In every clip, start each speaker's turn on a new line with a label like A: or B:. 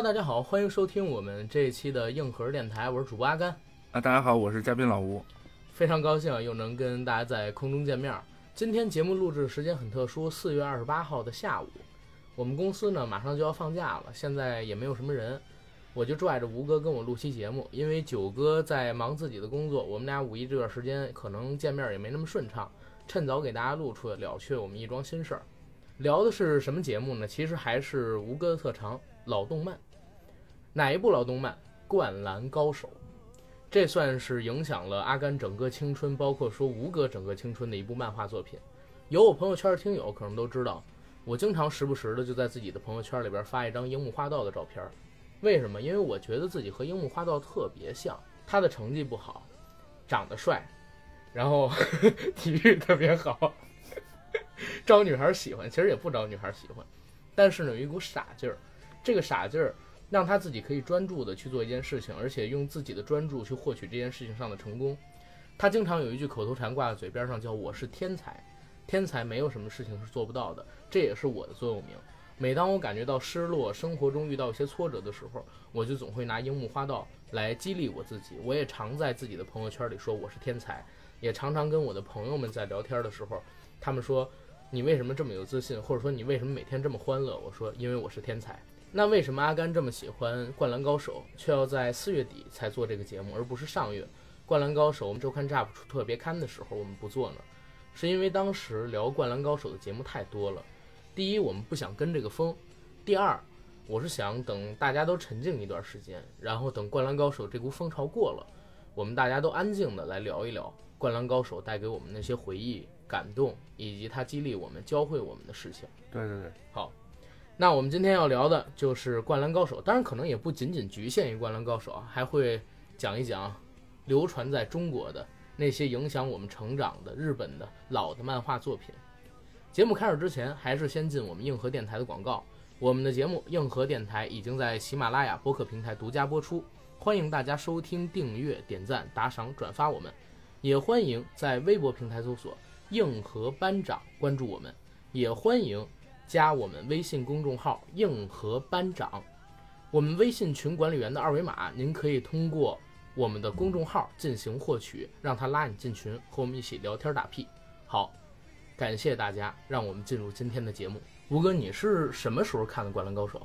A: Hello，大家好，欢迎收听我们这一期的硬核电台，我是主播阿甘。
B: 啊，大家好，我是嘉宾老吴。
A: 非常高兴又能跟大家在空中见面。今天节目录制时间很特殊，四月二十八号的下午，我们公司呢马上就要放假了，现在也没有什么人，我就拽着吴哥跟我录期节目。因为九哥在忙自己的工作，我们俩五一这段时间可能见面也没那么顺畅，趁早给大家录出来，了却我们一桩心事儿。聊的是什么节目呢？其实还是吴哥的特长——老动漫。哪一部老动漫？《灌篮高手》。这算是影响了阿甘整个青春，包括说吴哥整个青春的一部漫画作品。有我朋友圈的听友可能都知道，我经常时不时的就在自己的朋友圈里边发一张樱木花道的照片。为什么？因为我觉得自己和樱木花道特别像。他的成绩不好，长得帅，然后 体育特别好，招女孩喜欢。其实也不招女孩喜欢，但是呢有一股傻劲儿。这个傻劲儿。让他自己可以专注的去做一件事情，而且用自己的专注去获取这件事情上的成功。他经常有一句口头禅挂在嘴边上，叫“我是天才”。天才没有什么事情是做不到的，这也是我的座右铭。每当我感觉到失落，生活中遇到一些挫折的时候，我就总会拿樱木花道来激励我自己。我也常在自己的朋友圈里说我是天才，也常常跟我的朋友们在聊天的时候，他们说你为什么这么有自信，或者说你为什么每天这么欢乐？我说因为我是天才。那为什么阿甘这么喜欢《灌篮高手》，却要在四月底才做这个节目，而不是上月《灌篮高手》我们周刊 Jump 出特别刊的时候我们不做呢？是因为当时聊《灌篮高手》的节目太多了。第一，我们不想跟这个风；第二，我是想等大家都沉静一段时间，然后等《灌篮高手》这股风潮过了，我们大家都安静的来聊一聊《灌篮高手》带给我们那些回忆、感动，以及它激励我们、教会我们的事情。
B: 对对对，
A: 好。那我们今天要聊的就是《灌篮高手》，当然可能也不仅仅局限于《灌篮高手》啊，还会讲一讲流传在中国的那些影响我们成长的日本的老的漫画作品。节目开始之前，还是先进我们硬核电台的广告。我们的节目硬核电台已经在喜马拉雅播客平台独家播出，欢迎大家收听、订阅、点赞、打赏、转发我们，也欢迎在微博平台搜索“硬核班长”关注我们，也欢迎。加我们微信公众号“硬核班长”，我们微信群管理员的二维码，您可以通过我们的公众号进行获取，让他拉你进群，和我们一起聊天打屁。好，感谢大家，让我们进入今天的节目。吴哥，你是什么时候看的《灌篮高手》？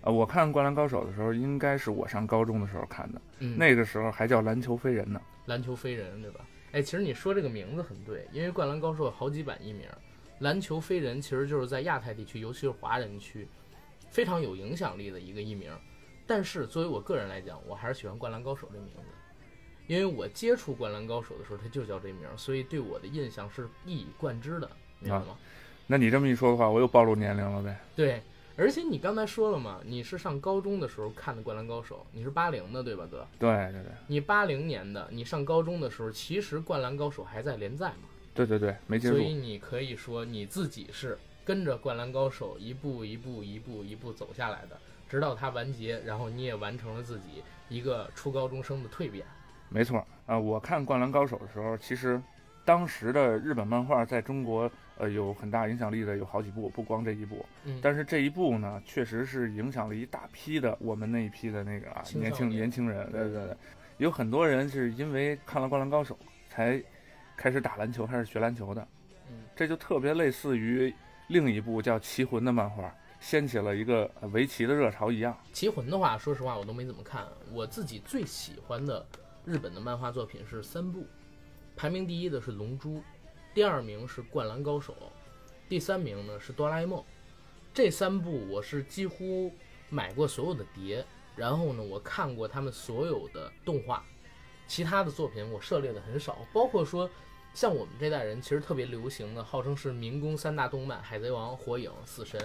B: 呃，我看《灌篮高手》的时候，应该是我上高中的时候看的，那个时候还叫篮球飞人呢。
A: 篮球飞人，对吧？哎，其实你说这个名字很对，因为《灌篮高手》有好几版译名。篮球飞人其实就是在亚太地区，尤其是华人区，非常有影响力的一个艺名。但是作为我个人来讲，我还是喜欢《灌篮高手》这名字，因为我接触《灌篮高手》的时候，他就叫这名，所以对我的印象是一以贯之的，明白吗？
B: 那你这么一说的话，我又暴露年龄了呗？
A: 对，而且你刚才说了嘛，你是上高中的时候看的《灌篮高手》，你是八零的对吧，哥？
B: 对对对。
A: 你八零年的，你上高中的时候，其实《灌篮高手》还在连载嘛？
B: 对对对，没接触。
A: 所以你可以说你自己是跟着《灌篮高手》一步一步、一步一步走下来的，直到它完结，然后你也完成了自己一个初高中生的蜕变。
B: 没错啊，我看《灌篮高手》的时候，其实当时的日本漫画在中国呃有很大影响力的有好几部，不光这一部。
A: 嗯。
B: 但是这一部呢，确实是影响了一大批的我们那一批的那个啊年轻年轻人。对对对，有很多人是因为看了《灌篮高手》才。开始打篮球，开始学篮球的，
A: 嗯，
B: 这就特别类似于另一部叫《棋魂》的漫画，掀起了一个围棋的热潮一样。
A: 《棋魂》的话，说实话我都没怎么看。我自己最喜欢的日本的漫画作品是三部，排名第一的是《龙珠》，第二名是《灌篮高手》，第三名呢是《哆啦 A 梦》。这三部我是几乎买过所有的碟，然后呢，我看过他们所有的动画。其他的作品我涉猎的很少，包括说，像我们这代人其实特别流行的，号称是民工三大动漫《海贼王》《火影》《死神》，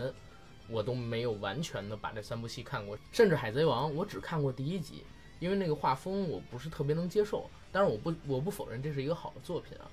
A: 我都没有完全的把这三部戏看过，甚至《海贼王》我只看过第一集，因为那个画风我不是特别能接受。但是我不我不否认这是一个好的作品啊，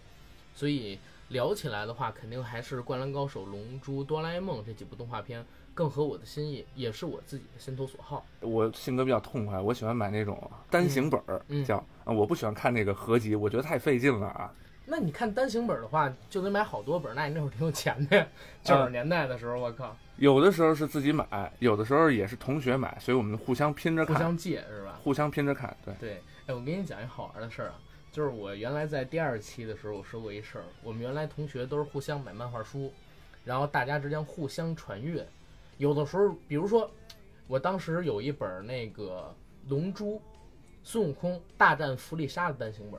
A: 所以聊起来的话，肯定还是《灌篮高手》《龙珠》《哆啦 A 梦》这几部动画片。更合我的心意，也是我自己的心头所好。
B: 我性格比较痛快，我喜欢买那种单行本儿，叫啊，我不喜欢看那个合集，我觉得太费劲了啊。
A: 那你看单行本的话，就得买好多本，那你那会儿挺有钱的呀。九十年代的时候，我靠，
B: 有的时候是自己买，有的时候也是同学买，所以我们互相拼着看，
A: 互相借是吧？
B: 互相拼着看，对。
A: 对，哎，我给你讲一好玩的事儿啊，就是我原来在第二期的时候，我说过一事儿，我们原来同学都是互相买漫画书，然后大家之间互相传阅，有的时候，比如说，我当时有一本那个《龙珠》，孙悟空大战弗利沙的单行本。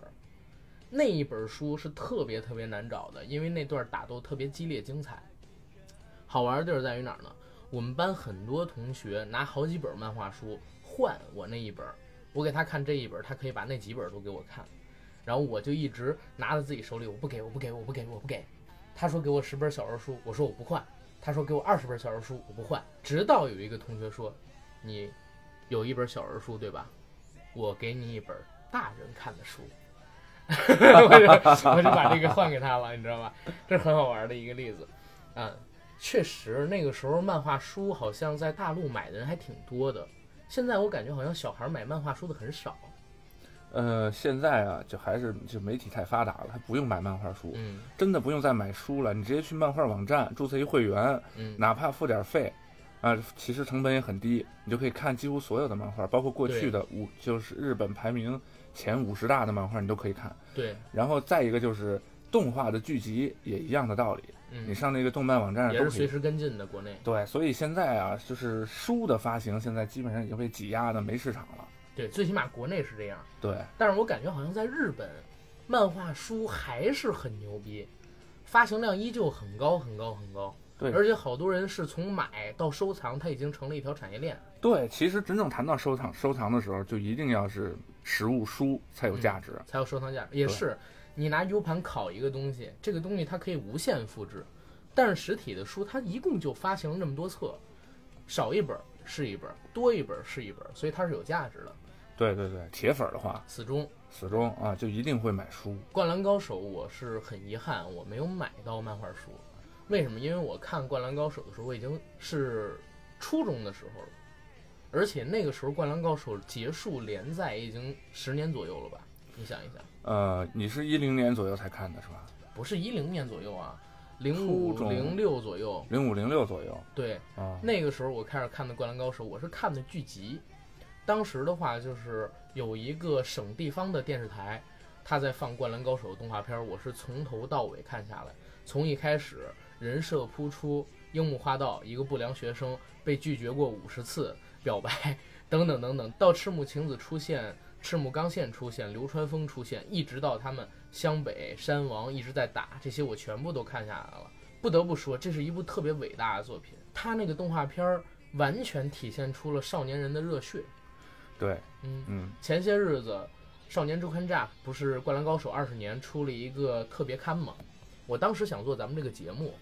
A: 那一本书是特别特别难找的，因为那段打斗特别激烈精彩。好玩的地儿在于哪儿呢？我们班很多同学拿好几本漫画书换我那一本，我给他看这一本，他可以把那几本都给我看。然后我就一直拿在自己手里，我不给，我不给，我不给，我不给。他说给我十本小人书，我说我不换。他说给我二十本小人书，我不换。直到有一个同学说，你有一本小人书对吧？我给你一本大人看的书。我就我就把这个 换给他了，你知道吧？这是很好玩的一个例子。嗯，确实那个时候漫画书好像在大陆买的人还挺多的。现在我感觉好像小孩买漫画书的很少。
B: 呃，现在啊，就还是就媒体太发达了，他不用买漫画书，
A: 嗯，
B: 真的不用再买书了，你直接去漫画网站注册一会员，
A: 嗯，
B: 哪怕付点费，啊，其实成本也很低，你就可以看几乎所有的漫画，包括过去的五，就是日本排名。前五十大的漫画你都可以看，
A: 对。
B: 然后再一个就是动画的剧集也一样的道理，你上那个动漫网站
A: 也是随时跟进的。国内
B: 对，所以现在啊，就是书的发行现在基本上已经被挤压的没市场了。
A: 对，最起码国内是这样。
B: 对，
A: 但是我感觉好像在日本，漫画书还是很牛逼，发行量依旧很高很高很高。
B: 对，
A: 而且好多人是从买到收藏，它已经成了一条产业链。
B: 对，其实真正谈到收藏收藏的时候，就一定要是实物书才有价值，
A: 才有收藏价值。也是，你拿 U 盘拷一个东西，这个东西它可以无限复制，但是实体的书它一共就发行了那么多册，少一本是一本，多一本是一本，所以它是有价值的。
B: 对对对，铁粉的话，
A: 死忠
B: 死忠啊，就一定会买书。
A: 灌篮高手，我是很遗憾，我没有买到漫画书。为什么？因为我看《灌篮高手》的时候，我已经是初中的时候了，而且那个时候《灌篮高手》结束连载已经十年左右了吧？你想一想。
B: 呃，你是一零年左右才看的是吧？
A: 不是一零年左右啊，零五零六左右。
B: 零五零六左右。
A: 对，
B: 啊，
A: 那个时候我开始看的《灌篮高手》，我是看的剧集。当时的话，就是有一个省地方的电视台，他在放《灌篮高手》动画片，我是从头到尾看下来，从一开始。人设铺出，樱木花道一个不良学生被拒绝过五十次表白，等等等等，到赤木晴子出现，赤木刚宪出现，流川枫出现，一直到他们湘北山王一直在打，这些我全部都看下来了。不得不说，这是一部特别伟大的作品。他那个动画片儿完全体现出了少年人的热血。
B: 对，
A: 嗯
B: 嗯。
A: 前些日子，少年周刊 Jump 不是《灌篮高手》二十年出了一个特别刊吗？我当时想做咱们这个节目。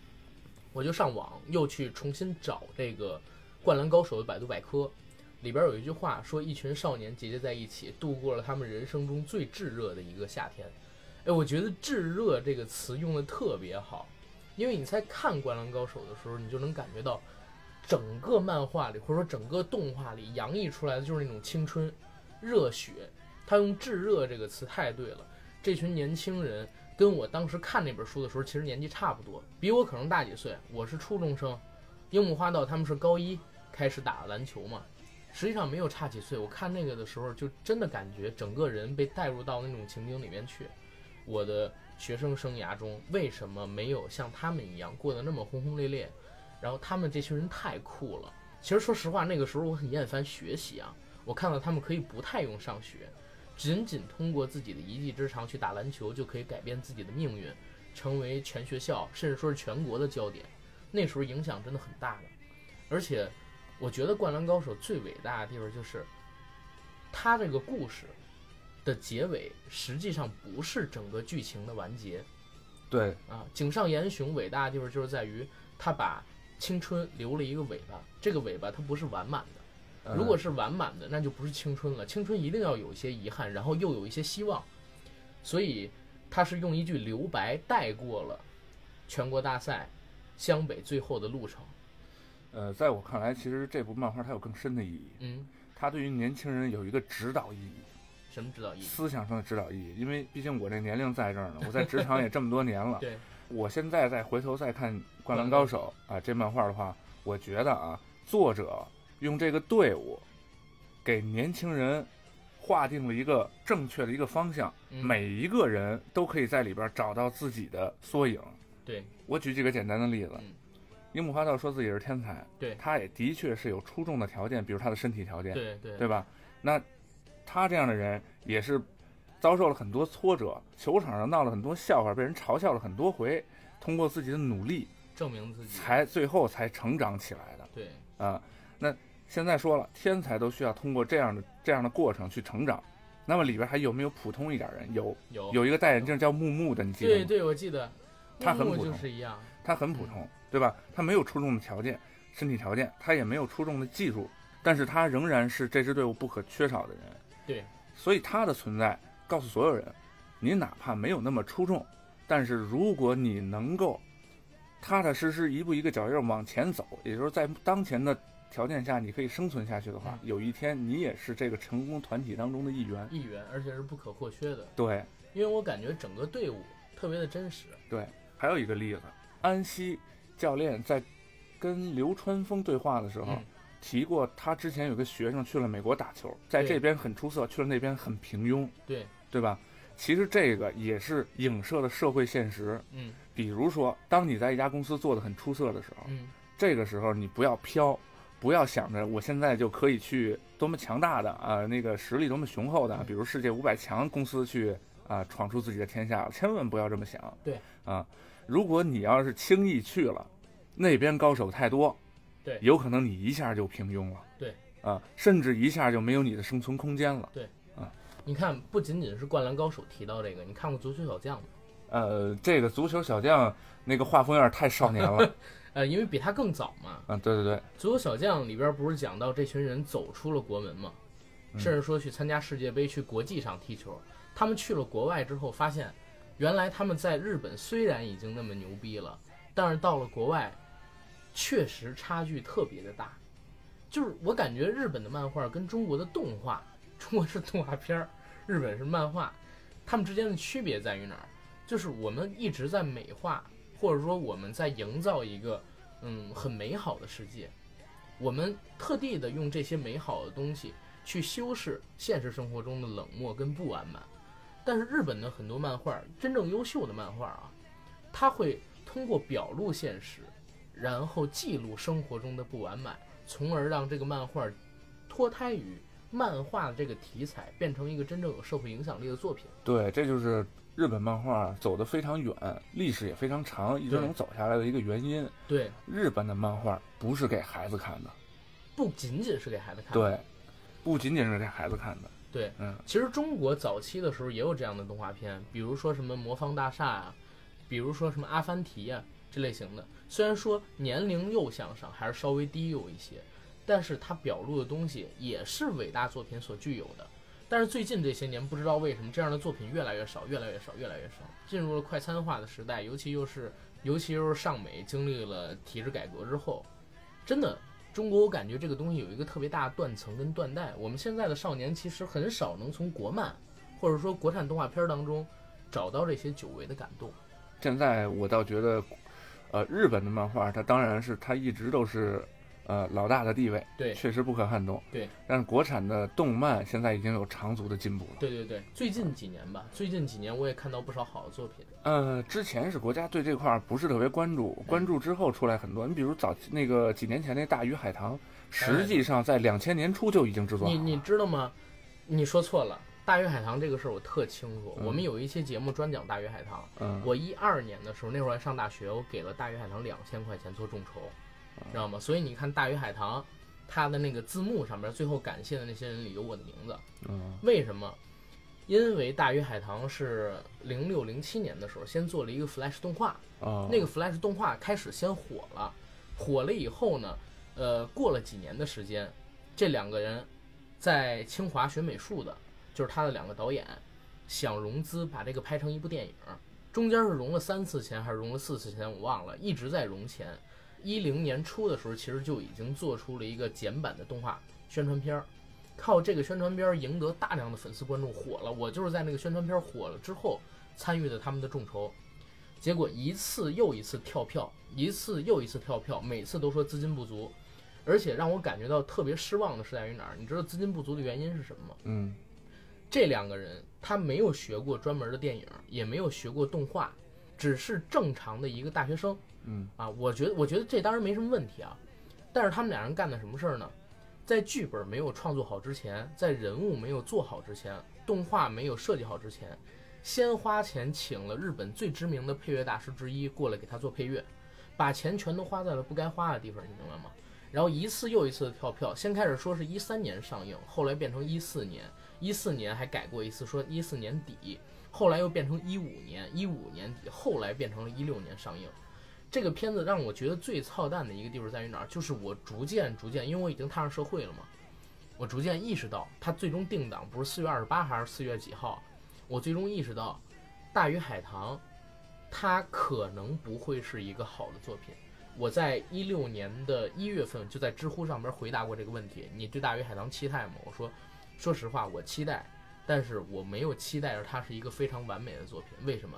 A: 我就上网又去重新找这个《灌篮高手》的百度百科，里边有一句话说：“一群少年集结在一起，度过了他们人生中最炙热的一个夏天。”哎，我觉得“炙热”这个词用的特别好，因为你在看《灌篮高手》的时候，你就能感觉到整个漫画里或者说整个动画里洋溢出来的就是那种青春、热血。他用“炙热”这个词太对了，这群年轻人。跟我当时看那本书的时候，其实年纪差不多，比我可能大几岁。我是初中生，樱木花道他们是高一开始打篮球嘛，实际上没有差几岁。我看那个的时候，就真的感觉整个人被带入到那种情景里面去。我的学生生涯中，为什么没有像他们一样过得那么轰轰烈烈？然后他们这群人太酷了。其实说实话，那个时候我很厌烦学习啊，我看到他们可以不太用上学。仅仅通过自己的一技之长去打篮球，就可以改变自己的命运，成为全学校甚至说是全国的焦点。那时候影响真的很大的。而且，我觉得《灌篮高手》最伟大的地方就是，它这个故事的结尾实际上不是整个剧情的完结。
B: 对
A: 啊，井上岩雄伟大的地方就是在于他把青春留了一个尾巴，这个尾巴它不是完满的。如果是完满的，那就不是青春了。青春一定要有一些遗憾，然后又有一些希望。所以他是用一句留白带过了全国大赛湘北最后的路程。
B: 呃，在我看来，其实这部漫画它有更深的意义。
A: 嗯，
B: 它对于年轻人有一个指导意义。
A: 什么指导意义？
B: 思想上的指导意义，因为毕竟我这年龄在这儿呢，我在职场也 这么多年了。
A: 对，
B: 我现在再回头再看《灌篮高手》啊这漫画的话，我觉得啊，作者用这个队伍给年轻人划定了一个正确的一个方向，
A: 嗯
B: 每一个人都可以在里边找到自己的缩影。
A: 对，
B: 我举几个简单的例子
A: 嗯，
B: 樱木花道说自己是天才，
A: 对
B: 他也的确是有出众的条件，比如他的身体条件，
A: 对对
B: 对吧？那他这样的人也是遭受了很多挫折，球场上闹了很多笑话，被人嘲笑了很多回，通过自己的努力，
A: 证明自己。
B: 才最后才成长起来的
A: 对，
B: 啊。那现在说了，天才都需要通过这样的这样的过程去成长。那么里边还有没有普通一点人？有，
A: 有
B: 有一个戴眼镜叫木木的，你记得吗？
A: 对对，我记得，
B: 他很普通
A: 就是一样。
B: 他很普通，对吧？他没有出众的条件，身体条件，他也没有出众的技术，但是他仍然是这支队伍不可缺少的人。
A: 对，
B: 所以他的存在告诉所有人，你哪怕没有那么出众，但是如果你能够踏踏实实一步一个脚印儿往前走，也就是在当前的条件下你可以生存下去的话，
A: 嗯
B: 有一天你也是这个成功团体当中的一员。
A: 一员，而且是不可或缺的。
B: 对
A: 因为我感觉整个队伍特别的真实。
B: 对，还有一个例子，安西教练在跟流川枫对话的时候。
A: 嗯，
B: 提过，他之前有个学生去了美国打球，在这边很出色，去了那边很平庸，
A: 对，
B: 对吧？其实这个也是影射的社会现实。
A: 嗯
B: 比如说，当你在一家公司做得很出色的时候，
A: 嗯，
B: 这个时候你不要飘，不要想着我现在就可以去多么强大的啊、那个实力多么雄厚的，
A: 嗯
B: 比如世界五百强公司去啊、闯出自己的天下，千万不要这么想。
A: 对
B: 啊，如果你要是轻易去了，那边高手太多，
A: 对
B: 有可能你一下就平庸了。
A: 对，
B: 啊，甚至一下就没有你的生存空间了。
A: 对，啊你看，不仅仅是《灌篮高手》提到这个，你看过《足球小将》吗？
B: 呃，这个足球小将那个画风有点太少年了。
A: 呃，因为比他更早嘛，
B: 啊，对对对，《
A: 足球小将》里边不是讲到这群人走出了国门吗？
B: 嗯
A: 甚至说去参加世界杯，去国际上踢球。他们去了国外之后，发现原来他们在日本虽然已经那么牛逼了，但是到了国外，确实差距特别的大。就是我感觉日本的漫画跟中国的动画，中国是动画片儿，日本是漫画，他们之间的区别在于哪儿？就是我们一直在美化，或者说我们在营造一个嗯很美好的世界，我们特地的用这些美好的东西去修饰现实生活中的冷漠跟不完满。但是日本的很多漫画，真正优秀的漫画啊，它会通过表露现实，然后记录生活中的不完满，从而让这个漫画脱胎于漫画的这个题材，变成一个真正有社会影响力的作品。
B: 对，这就是日本漫画走得非常远，历史也非常长，一直能走下来的一个原因。
A: 对，
B: 日本的漫画不是给孩子看的，
A: 不仅仅是给孩子看的。
B: 对，不仅仅是给孩子看的。
A: 对，
B: 嗯，
A: 其实中国早期的时候也有这样的动画片，比如说什么《魔方大厦》啊，比如说什么《阿凡提》啊这类型的。虽然说年龄又向上还是稍微低幼一些，但是它表露的东西也是伟大作品所具有的。但是最近这些年，不知道为什么这样的作品越来越少，越来越少，越来越少，进入了快餐化的时代，尤其又是尤其又是上美经历了体制改革之后，真的中国我感觉这个东西有一个特别大的断层跟断代。我们现在的少年其实很少能从国漫或者说国产动画片当中找到这些久违的感动。
B: 现在我倒觉得，呃，日本的漫画它当然是它一直都是呃老大的地位，
A: 对
B: 确实不可撼动。
A: 对，
B: 但是国产的动漫现在已经有长足的进步了。
A: 对对对，最近几年吧，最近几年我也看到不少好的作品。
B: 呃，之前是国家对这块儿不是特别关注，关注之后出来很多。你比如早那个几年前那《大鱼海棠》，实际上在两千年初就已经制作好了。
A: 你你知道吗？你说错了，大鱼海棠这个事儿我特清楚。
B: 嗯
A: 我们有一期节目专讲大鱼海棠。
B: 嗯，
A: 我一二年的时候，那会儿还上大学，我给了大鱼海棠两千块钱做众筹，知道吗？所以你看大鱼海棠，它的那个字幕上面最后感谢的那些人里有我的名字。
B: 嗯
A: 为什么？因为大鱼海棠是零六零七年的时候先做了一个 Flash 动画，
B: 哦，
A: 那个 Flash 动画开始先火了，火了以后呢，呃，过了几年的时间，这两个人在清华学美术的，就是他的两个导演，想融资把这个拍成一部电影，中间是融了三次钱还是融了四次钱，我忘了，一直在融钱。一零年初的时候，其实就已经做出了一个简版的动画宣传片儿，靠这个宣传片儿赢得大量的粉丝关注，火了。我就是在那个宣传片火了之后参与的他们的众筹，结果一次又一次跳票，一次又一次跳票，每次都说资金不足，而且让我感觉到特别失望的是在于哪儿？你知道资金不足的原因是什么吗？
B: 嗯
A: 这两个人他没有学过专门的电影，也没有学过动画，只是正常的一个大学生。
B: 嗯
A: 啊，我觉得我觉得这当然没什么问题啊，但是他们俩人干的什么事儿呢？在剧本没有创作好之前，在人物没有做好之前，动画没有设计好之前，先花钱请了日本最知名的配乐大师之一过来给他做配乐，把钱全都花在了不该花的地方，你明白吗？然后一次又一次的跳票，先开始说是一三年上映，后来变成一四年，一四年还改过一次，说一四年底，后来又变成一五年，一五年底，后来变成了一六年上映。这个片子让我觉得最操蛋的一个地方在于哪儿？就是我逐渐逐渐，因为我已经踏上社会了嘛，我逐渐意识到，它最终定档不是四月二十八还是四月几号，我最终意识到，《大鱼海棠》它可能不会是一个好的作品。我在一六年的一月份就在知乎上边回答过这个问题：你对《大鱼海棠》期待吗？我说，说实话，我期待，但是我没有期待着它是一个非常完美的作品。为什么？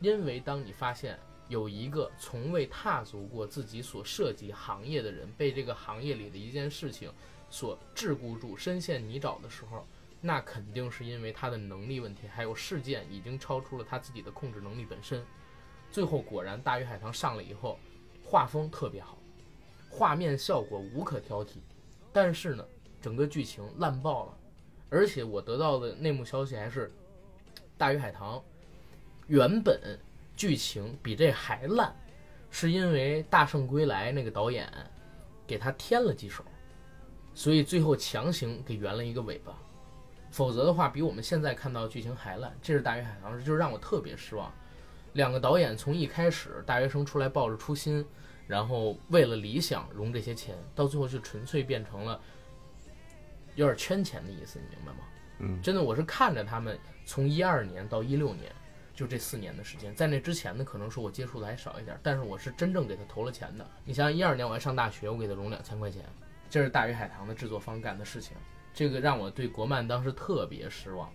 A: 因为当你发现有一个从未踏足过自己所涉及行业的人，被这个行业里的一件事情所桎梏住、深陷泥沼的时候，那肯定是因为他的能力问题，还有事件已经超出了他自己的控制能力本身。最后果然，《大鱼海棠》上了以后，画风特别好，画面效果无可挑剔，但是呢，整个剧情烂爆了。而且我得到的内幕消息还是，《大鱼海棠》原本剧情比这还烂，是因为《大圣归来》那个导演给他添了几手，所以最后强行给圆了一个尾巴。否则的话，比我们现在看到的剧情还烂。这是《大鱼海棠》，就是让我特别失望。两个导演从一开始大学生出来抱着初心，然后为了理想融这些钱，到最后就纯粹变成了有点圈钱的意思，你明白吗？
B: 嗯
A: 真的，我是看着他们从一二年到一六年，就这四年的时间，在那之前呢，可能说我接触的还少一点，但是我是真正给他投了钱的。你想想，一二年我还上大学，我给他融两千块钱，这是大鱼海棠的制作方干的事情，这个让我对国漫当时特别失望。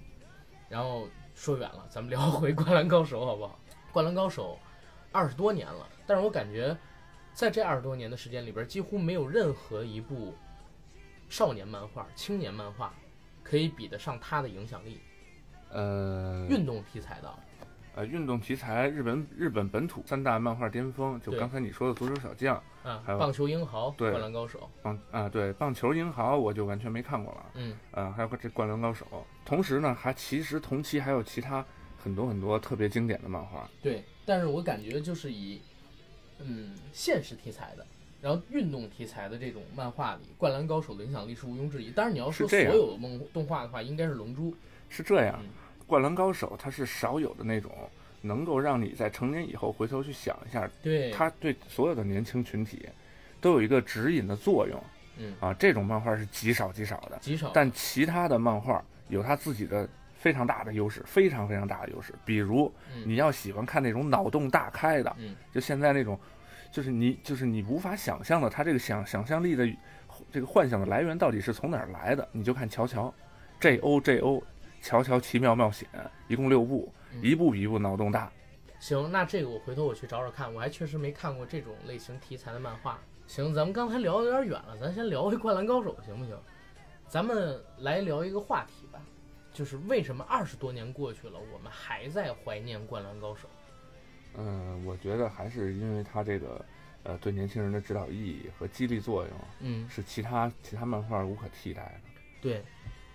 A: 然后说远了，咱们聊回《灌篮高手》好不好？《灌篮高手》二十多年了，但是我感觉在这二十多年的时间里边，几乎没有任何一部少年漫画、青年漫画可以比得上它的影响力。
B: 呃，
A: 运动题材的，
B: 呃运动题材，日本日本本土三大漫画巅峰，就刚才你说的足球小将，
A: 啊，
B: 还有
A: 棒球英豪、
B: 对
A: 灌篮高手，
B: 棒啊对棒球英豪我就完全没看过了，
A: 嗯，
B: 呃还有个这灌篮高手，同时呢还其实同期还有其他很多很多特别经典的漫画，
A: 对。但是我感觉就是以，嗯，现实题材的，然后运动题材的这种漫画里，灌篮高手的影响力是毋庸置疑。当然，你要说所有梦动画的话，应该是龙珠。
B: 是这样
A: 嗯，
B: 灌篮高手它是少有的那种能够让你在成年以后回头去想一下，
A: 对，
B: 它对所有的年轻群体都有一个指引的作用
A: 嗯，
B: 啊，这种漫画是极少极少的。
A: 极少。
B: 但其他的漫画有它自己的非常大的优势，非常非常大的优势。比如
A: 嗯
B: 你要喜欢看那种脑洞大开的，
A: 嗯
B: 就现在那种，就是你就是你无法想象的，它这个想想象力的这个幻想的来源到底是从哪儿来的？你就看乔乔，J O J O，乔乔奇妙冒险，一共六部，
A: 嗯
B: 一部比一部脑洞大。
A: 行，那这个我回头我去找找看，我还确实没看过这种类型题材的漫画。行，咱们刚才聊的有点远了，咱先聊回《灌篮高手》行不行？咱们来聊一个话题吧，就是为什么二十多年过去了，我们还在怀念《灌篮高手》？
B: 嗯，我觉得还是因为它这个呃对年轻人的指导意义和激励作用
A: 嗯，
B: 是其他其他漫画无可替代的。
A: 对，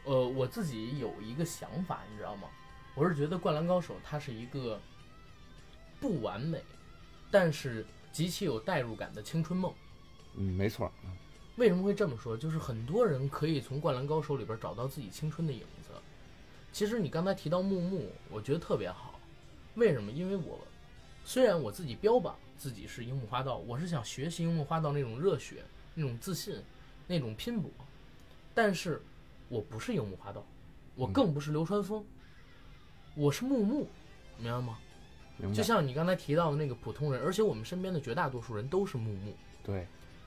A: 呃，我自己有一个想法，你知道吗？我是觉得《灌篮高手》它是一个不完美，但是极其有代入感的青春梦。
B: 嗯，没错。嗯
A: 为什么会这么说？就是很多人可以从《灌篮高手》里边找到自己青春的影子。其实你刚才提到木木，我觉得特别好。为什么？因为我虽然我自己标榜自己是樱木花道，我是想学习樱木花道那种热血、那种自信、那种拼搏，但是我不是樱木花道，我更不是流川枫，我是木木，明白吗？
B: 明白。
A: 就像你刚才提到的那个普通人，而且我们身边的绝大多数人都是木木。
B: 对，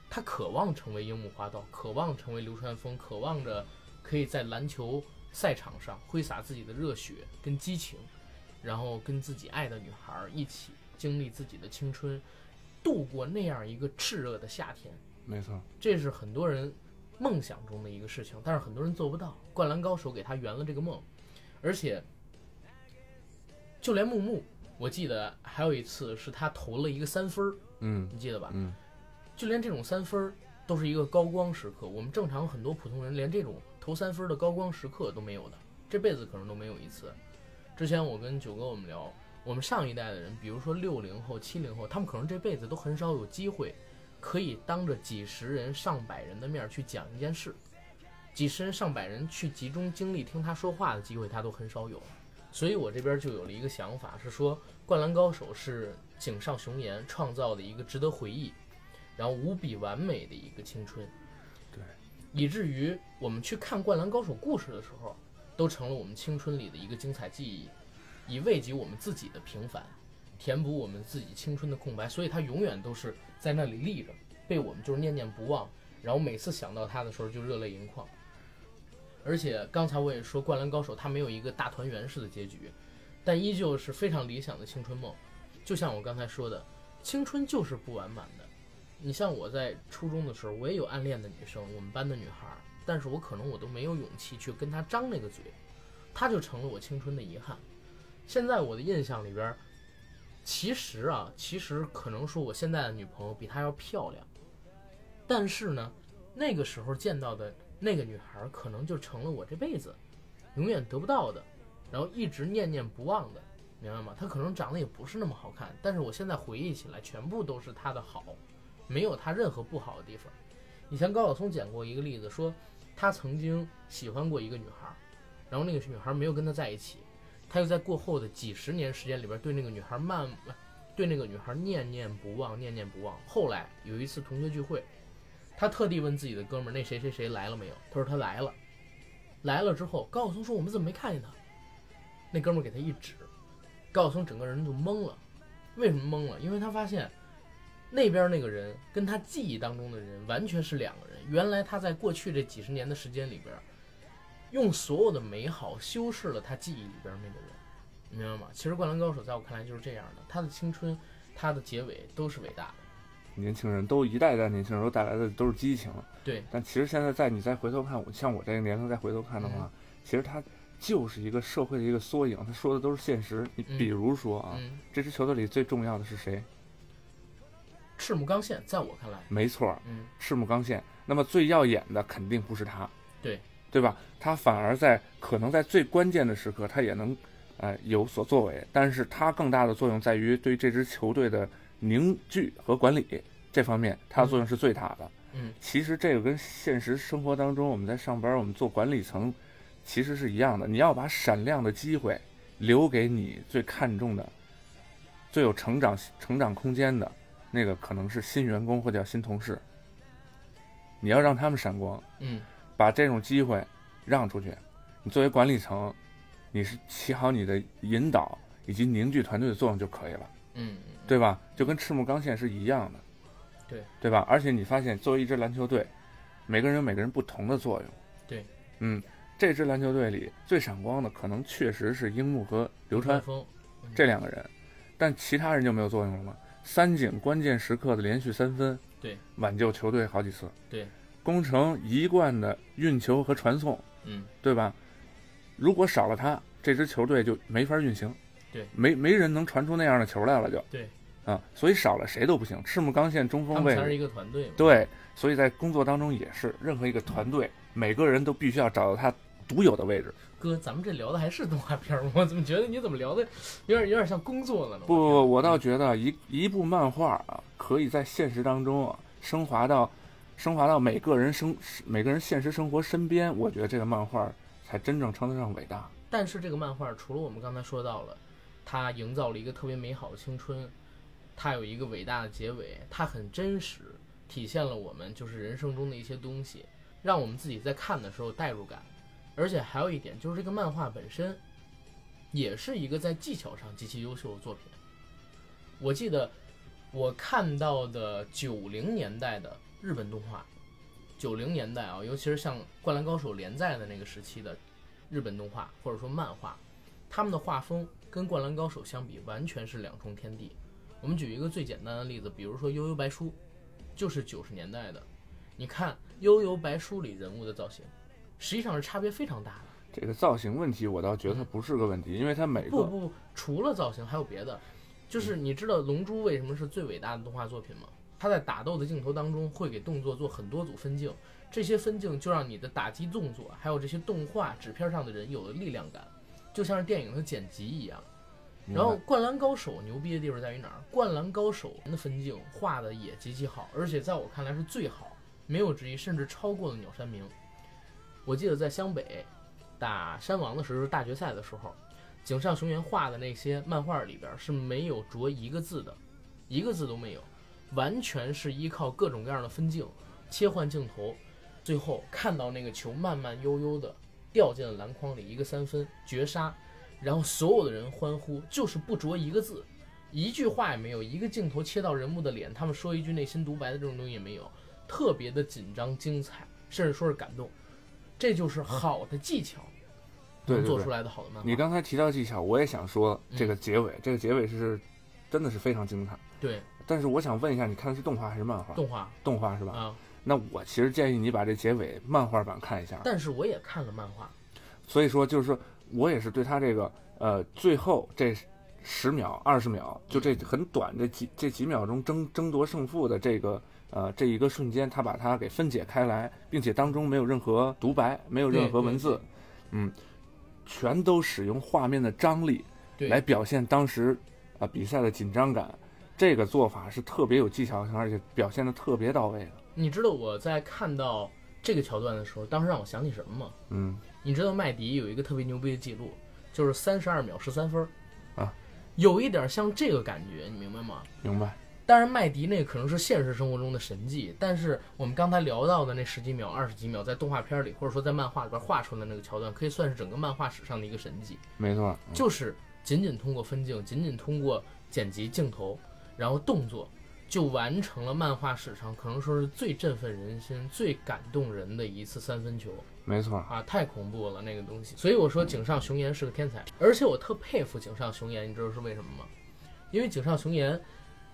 A: 他渴望成为樱木花道，渴望成为流川枫，渴望着可以在篮球赛场上挥洒自己的热血跟激情，然后跟自己爱的女孩一起经历自己的青春，度过那样一个炽热的夏天。
B: 没错，
A: 这是很多人梦想中的一个事情，但是很多人做不到。灌篮高手给他圆了这个梦，而且就连木木，我记得还有一次是他投了一个三分儿，
B: 嗯
A: 你记得吧？
B: 嗯，
A: 就连这种三分儿都是一个高光时刻，我们正常很多普通人连这种投三分儿的高光时刻都没有的，这辈子可能都没有一次。之前我跟九哥我们聊，我们上一代的人，比如说六零后、七零后，他们可能这辈子都很少有机会可以当着几十人、上百人的面去讲一件事，几十人、上百人去集中精力听他说话的机会，他都很少有。所以我这边就有了一个想法，是说《灌篮高手》是井上雄彦创造的一个值得回忆，然后无比完美的一个青春。
B: 对，
A: 以至于我们去看《灌篮高手》故事的时候，都成了我们青春里的一个精彩记忆，以慰藉我们自己的平凡，填补我们自己青春的空白。所以它永远都是在那里立着，被我们就是念念不忘。然后每次想到它的时候，就热泪盈眶。而且刚才我也说，《灌篮高手》它没有一个大团圆式的结局，但依旧是非常理想的青春梦。就像我刚才说的，青春就是不完满的。你像我在初中的时候，我也有暗恋的女生，我们班的女孩儿，但是我可能我都没有勇气去跟她张那个嘴，她就成了我青春的遗憾。现在我的印象里边，其实啊，其实可能说我现在的女朋友比她要漂亮，但是呢，那个时候见到的那个女孩，可能就成了我这辈子永远得不到的，然后一直念念不忘的，明白吗？她可能长得也不是那么好看，但是我现在回忆起来，全部都是她的好，没有她任何不好的地方。以前高晓松讲过一个例子，说他曾经喜欢过一个女孩，然后那个女孩没有跟他在一起，他又在过后的几十年时间里边对那个女孩慢，对那个女孩念念不忘，念念不忘。后来有一次同学聚会，他特地问自己的哥们儿那谁谁谁来了没有，他说他来了。来了之后，高晓松说我们怎么没看见他？那哥们儿给他一指，高晓松整个人就懵了。为什么懵了？因为他发现那边那个人跟他记忆当中的人完全是两个人。原来他在过去这几十年的时间里边，用所有的美好修饰了他记忆里边那个人，你明白吗？其实《灌篮高手》在我看来就是这样的，他的青春，他的结尾都是伟大的。
B: 年轻人都一代代年轻人都带来的都是激情，
A: 对，
B: 但其实现在在你再回头看，我像我这个年龄再回头看的话，其实他就是一个社会的一个缩影，他说的都是现实。你
A: 嗯
B: 比如说啊，
A: 嗯，
B: 这支球队里最重要的是谁？
A: 赤木刚宪在我看来，
B: 没错儿，
A: 嗯，
B: 赤木刚宪。那么最耀眼的肯定不是他，
A: 对，
B: 对吧？他反而在可能在最关键的时刻，他也能，呃，有所作为。但是他更大的作用在于对这支球队的凝聚和管理这方面，他的作用是最大的。
A: 嗯，
B: 其实这个跟现实生活当中我们在上班，我们做管理层，其实是一样的。你要把闪亮的机会留给你最看重的、最有成长成长空间的那个，可能是新员工或者叫新同事。你要让他们闪光，
A: 嗯，
B: 把这种机会让出去。你作为管理层，你是起好你的引导以及凝聚团队的作用就可以了，
A: 嗯，
B: 对吧？就跟赤木刚宪是一样的，
A: 对
B: 对吧？而且你发现，作为一支篮球队，每个人有每个人不同的作用。
A: 对，
B: 嗯，这支篮球队里最闪光的可能确实是樱木和流川
A: 枫，
B: 这两个人，但其他人就没有作用了吗？三井关键时刻的连续三分，
A: 对，
B: 挽救球队好几次。
A: 对，
B: 宫城一贯的运球和传送，
A: 嗯，
B: 对吧？如果少了他，这支球队就没法运行。
A: 对，
B: 没没人能传出那样的球来了就。
A: 对，
B: 啊，所以少了谁都不行。赤木刚宪中锋位，
A: 他是一个团队。
B: 对，所以在工作当中也是，任何一个团队，每个人都必须要找到他独有的位置。
A: 哥，咱们这聊的还是动画片吗？我怎么觉得你怎么聊的有点有点像工作了呢？
B: 不不不，我倒觉得一一部漫画啊，可以在现实当中啊升华到升华到每个人生每个人现实生活身边，我觉得这个漫画才真正称得上伟大。
A: 但是这个漫画除了我们刚才说到了，它营造了一个特别美好的青春，它有一个伟大的结尾，它很真实，体现了我们就是人生中的一些东西，让我们自己在看的时候有代入感。而且还有一点就是这个漫画本身，也是一个在技巧上极其优秀的作品。我记得我看到的九零年代的日本动画，九零年代啊，尤其是像《灌篮高手》连载的那个时期的日本动画或者说漫画，他们的画风跟《灌篮高手》相比完全是两重天地。我们举一个最简单的例子，比如说《悠悠白书》，就是九十年代的。你看《悠悠白书》里人物的造型，实际上是差别非常大的。
B: 这个造型问题，我倒觉得它不是个问题，因为它每个
A: 不不不，除了造型还有别的。就是你知道《龙珠》为什么是最伟大的动画作品吗？它在打斗的镜头当中会给动作做很多组分镜，这些分镜就让你的打击动作，还有这些动画纸片上的人有了力量感，就像是电影的剪辑一样。然后《灌篮高手》牛逼的地方在于哪儿？《灌篮高手》的分镜画的也极其好，而且在我看来是最好，没有之一，甚至超过了鸟山明。我记得在湘北打山王的时候，大决赛的时候。井上雄彦画的那些漫画里边是没有着一个字的，一个字都没有，完全是依靠各种各样的分镜、切换镜头，最后看到那个球慢慢悠悠的掉进了篮筐里，一个三分绝杀，然后所有的人欢呼，就是不着一个字，一句话也没有，一个镜头切到人物的脸，他们说一句内心独白的这种东西也没有，特别的紧张精彩，甚至说是感动，这就是好的技巧。
B: 对
A: 做出来的好的漫画。
B: 你刚才提到技巧，我也想说这个结尾，这个结尾是真的是非常精彩。
A: 对。
B: 但是我想问一下，你看的是动画还是漫画？
A: 动画。
B: 动画是吧？
A: 啊。
B: 那我其实建议你把这结尾漫画版看一下。
A: 但是我也看了漫画。
B: 所以说，就是说我也是对他这个呃最后这十秒、二十秒，就这很短这几这几秒钟争争夺胜负的这个呃这一个瞬间，他把它给分解开来，并且当中没有任何独白，没有任何文字，嗯。全都使用画面的张力来表现当时啊比赛的紧张感，这个做法是特别有技巧性，而且表现的特别到位的。
A: 你知道我在看到这个桥段的时候，当时让我想起什么吗？
B: 嗯，
A: 你知道麦迪有一个特别牛逼的记录，就是三十二秒十三分
B: 啊，
A: 有一点像这个感觉，你明白吗？
B: 明白。
A: 当然，麦迪那可能是现实生活中的神迹，但是我们刚才聊到的那十几秒、二十几秒，在动画片里或者说在漫画里边画出来的那个桥段，可以算是整个漫画史上的一个神迹。
B: 没错，
A: 就是仅仅通过分镜，仅仅通过剪辑镜头，然后动作，就完成了漫画史上可能说是最振奋人心、最感动人的一次三分球。
B: 没错
A: 啊，太恐怖了那个东西。所以我说井上雄彦是个天才，而且我特佩服井上雄彦，你知道是为什么吗？因为井上雄彦。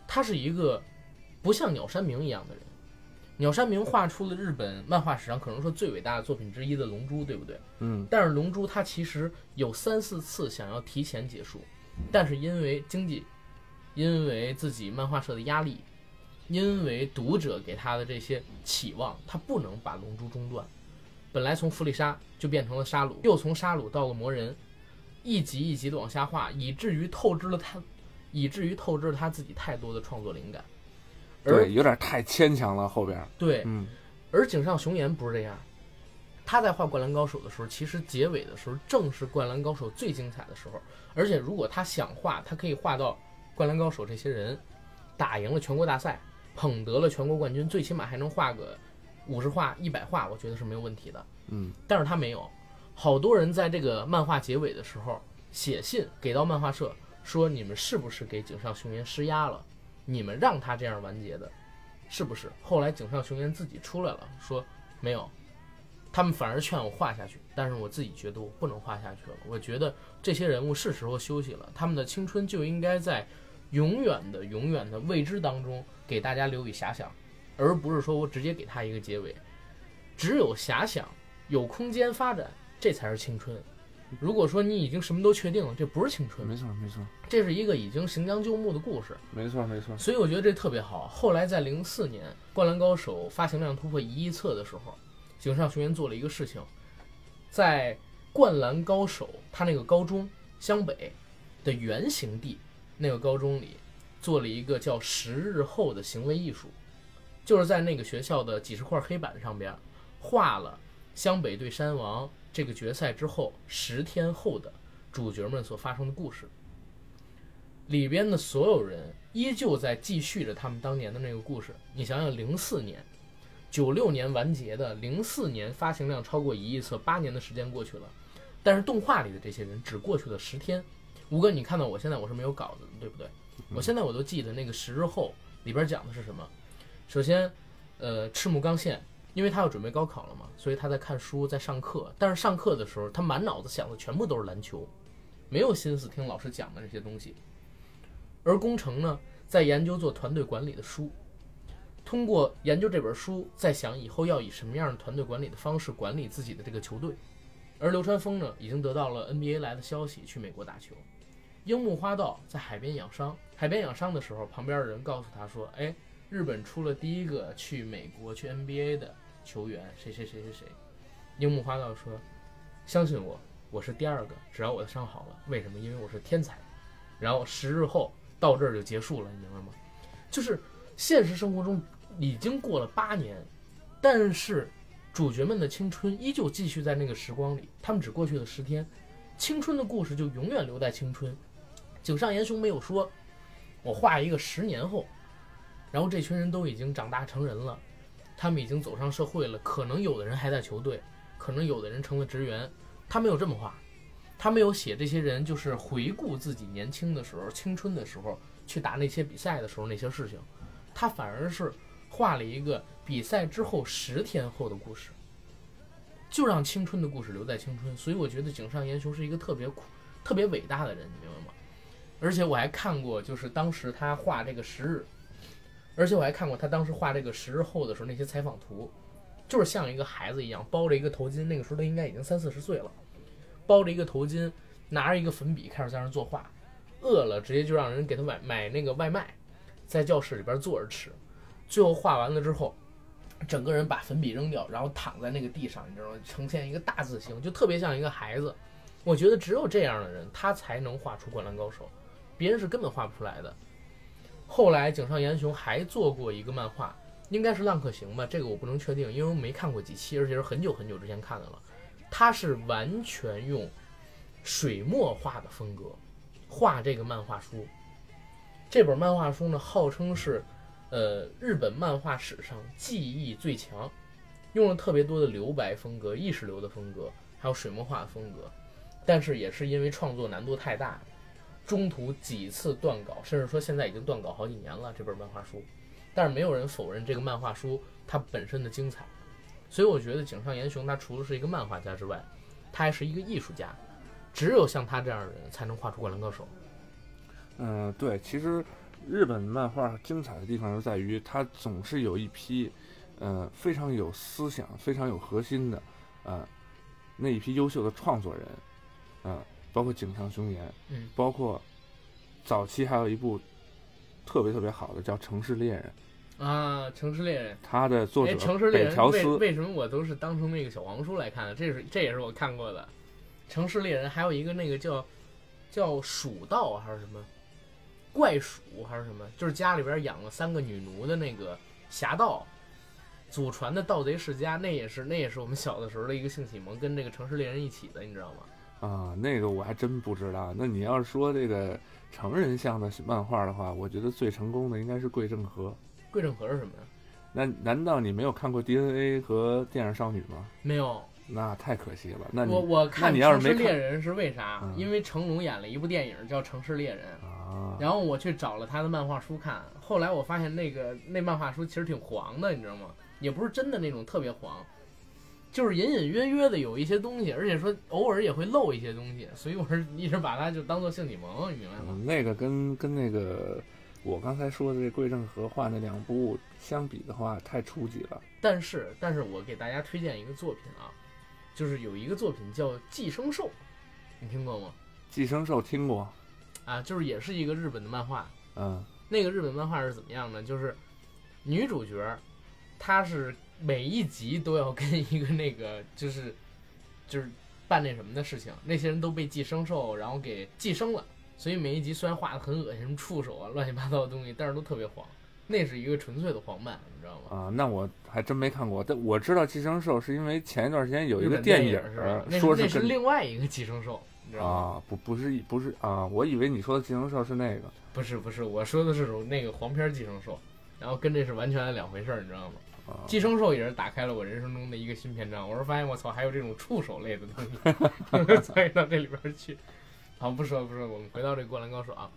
A: 他是一个不像鸟山明一样的人。鸟山明画出了日本漫画史上可能说最伟大的作品之一的《龙珠》，对不对？
B: 嗯。
A: 但是《龙珠》它其实有三四次想要提前结束，但是因为经济，因为自己漫画社的压力，因为读者给他的这些期望，他不能把《龙珠》中断。本来从弗利沙就变成了沙鲁，又从沙鲁到了魔人，一集一集的往下画，以至于透支了他。以至于透支了他自己太多的创作灵感，
B: 对，有点太牵强了。后边
A: 对，
B: 嗯，
A: 而井上雄彦不是这样，他在画《灌篮高手》的时候，其实结尾的时候正是《灌篮高手》最精彩的时候。而且如果他想画，他可以画到《灌篮高手》这些人打赢了全国大赛，捧得了全国冠军，最起码还能画个五十画、一百画，我觉得是没有问题的。
B: 嗯，
A: 但是他没有，好多人在这个漫画结尾的时候写信给到漫画社。说你们是不是给井上雄彦施压了？你们让他这样完结的，是不是？后来井上雄彦自己出来了，说没有，他们反而劝我画下去，但是我自己觉得我不能画下去了。我觉得这些人物是时候休息了，他们的青春就应该在永远的、永远的未知当中给大家留以遐想，而不是说我直接给他一个结尾。只有遐想，有空间发展，这才是青春。如果说你已经什么都确定了，这不是青春。
B: 没错，没错，
A: 这是一个已经行将就木的故事。
B: 没错，没错。
A: 所以我觉得这特别好。后来在零四年《灌篮高手》发行量突破一亿册的时候，井上雄彦做了一个事情，在《灌篮高手》他那个高中湘北的原型地那个高中里，做了一个叫“十日后”的行为艺术，就是在那个学校的几十块黑板上边画了湘北对山王。这个决赛之后十天后的主角们所发生的故事，里边的所有人依旧在继续着他们当年的那个故事。你想想，零四年、九六年完结的，零四年发行量超过一亿册，八年的时间过去了，但是动画里的这些人只过去了十天。吴哥，你看到我现在我是没有稿子的，对不对？我现在我都记得那个十日后里边讲的是什么。首先，呃，赤木刚宪因为他要准备高考了嘛，所以他在看书，在上课。但是上课的时候，他满脑子想的全部都是篮球，没有心思听老师讲的这些东西。而工程呢，在研究做团队管理的书，通过研究这本书，在想以后要以什么样的团队管理的方式管理自己的这个球队。而流川枫呢，已经得到了 NBA 来的消息，去美国打球。樱木花道在海边养伤，海边养伤的时候，旁边的人告诉他说：“哎，日本出了第一个去美国去 NBA 的。”球员谁谁谁谁谁，樱木花道说：“相信我，我是第二个。只要我的伤好了，为什么？因为我是天才。”然后十日后到这儿就结束了，你明白吗？就是现实生活中已经过了八年，但是主角们的青春依旧继续在那个时光里。他们只过去了十天，青春的故事就永远留在青春。井上岩雄没有说：“我画一个十年后，然后这群人都已经长大成人了。”他们已经走上社会了，可能有的人还在球队，可能有的人成了职员。他没有这么画，他没有写这些人就是回顾自己年轻的时候、青春的时候去打那些比赛的时候那些事情，他反而是画了一个比赛之后十天后的故事，就让青春的故事留在青春。所以我觉得井上岩雄是一个特别苦、特别伟大的人，你明白吗？而且我还看过，就是当时他画这个十日。而且我还看过他当时画这个十日后的时候那些采访图，就是像一个孩子一样包着一个头巾，那个时候他应该已经三四十岁了，包着一个头巾，拿着一个粉笔开始在那作画，饿了直接就让人给他买买那个外卖，在教室里边坐着吃，最后画完了之后，整个人把粉笔扔掉，然后躺在那个地上，你知道吗？呈现一个大字形，就特别像一个孩子。我觉得只有这样的人，他才能画出灌篮高手，别人是根本画不出来的。后来井上岩雄还做过一个漫画，应该是《浪客行》吧，这个我不能确定，因为我没看过几期，而且是很久很久之前看的了。他是完全用水墨画的风格画这个漫画书。这本漫画书呢，号称是呃日本漫画史上技艺最强，用了特别多的留白风格、意识流的风格，还有水墨画的风格。但是也是因为创作难度太大。中途几次断稿，甚至说现在已经断稿好几年了。这本漫画书，但是没有人否认这个漫画书它本身的精彩。所以我觉得井上岩雄他除了是一个漫画家之外，他还是一个艺术家。只有像他这样的人才能画出灌篮高手。
B: 嗯，对，其实日本漫画精彩的地方就在于它总是有一批，呃，非常有思想、非常有核心的，呃，那一批优秀的创作人，嗯。包括井上雄彦，
A: 嗯，
B: 包括早期还有一部特别特别好的叫《城市猎人》
A: 啊，《城市猎人》
B: 他的作者
A: 城市猎人
B: 为
A: 为什么我都是当成那个小黄书来看的？这是这也是我看过的《城市猎人》，还有一个那个叫叫蜀道还是什么怪鼠还是什么，就是家里边养了三个女奴的那个侠盗祖传的盗贼世家，那也是那也是我们小的时候的一个性启蒙，跟这个《城市猎人》一起的，你知道吗？
B: 啊，那个我还真不知道。那你要是说这个成人向的漫画的话，我觉得最成功的应该是桂正和。
A: 桂正和是什么呀？
B: 那难道你没有看过 DNA 和电影少女吗？
A: 没有，
B: 那太可惜了。那
A: 我我看《
B: 城市
A: 猎人》是为啥？因为成龙演了一部电影叫《城市猎人》
B: 啊，
A: 然后我去找了他的漫画书看，后来我发现那个那漫画书其实挺黄的，你知道吗？也不是真的那种特别黄。就是隐隐约约的有一些东西，而且说偶尔也会漏一些东西，所以我是一直把它就当做性启蒙，你明白吗？
B: 那个跟跟那个我刚才说的这桂正和画那两部相比的话，太初级了。
A: 但是，但是我给大家推荐一个作品啊，就是有一个作品叫《寄生兽》，你听过吗？
B: 寄生兽听过，
A: 啊，就是也是一个日本的漫画。
B: 嗯，
A: 那个日本漫画是怎么样呢？就是女主角，她是。每一集都要跟一个那个就是，就是办那什么的事情，那些人都被寄生兽然后给寄生了，所以每一集虽然画的很恶心，什么触手啊、乱七八糟的东西，但是都特别黄。那是一个纯粹的黄漫，你知道吗？
B: 啊，那我还真没看过，但我知道寄生兽是因为前一段时间有一个
A: 电
B: 影
A: 是
B: 说
A: 是另外一个寄生兽，你知道吗？
B: 啊，不不是不是啊，我以为你说的寄生兽是那个，
A: 不是不是，我说的是那个黄片寄生兽，然后跟这是完全两回事儿，你知道吗？寄生兽也是打开了我人生中的一个新篇章。我是发现我操，还有这种触手类的东西 参与到这里边去。好，不说了不说了，我们回到这个《灌篮高手》啊，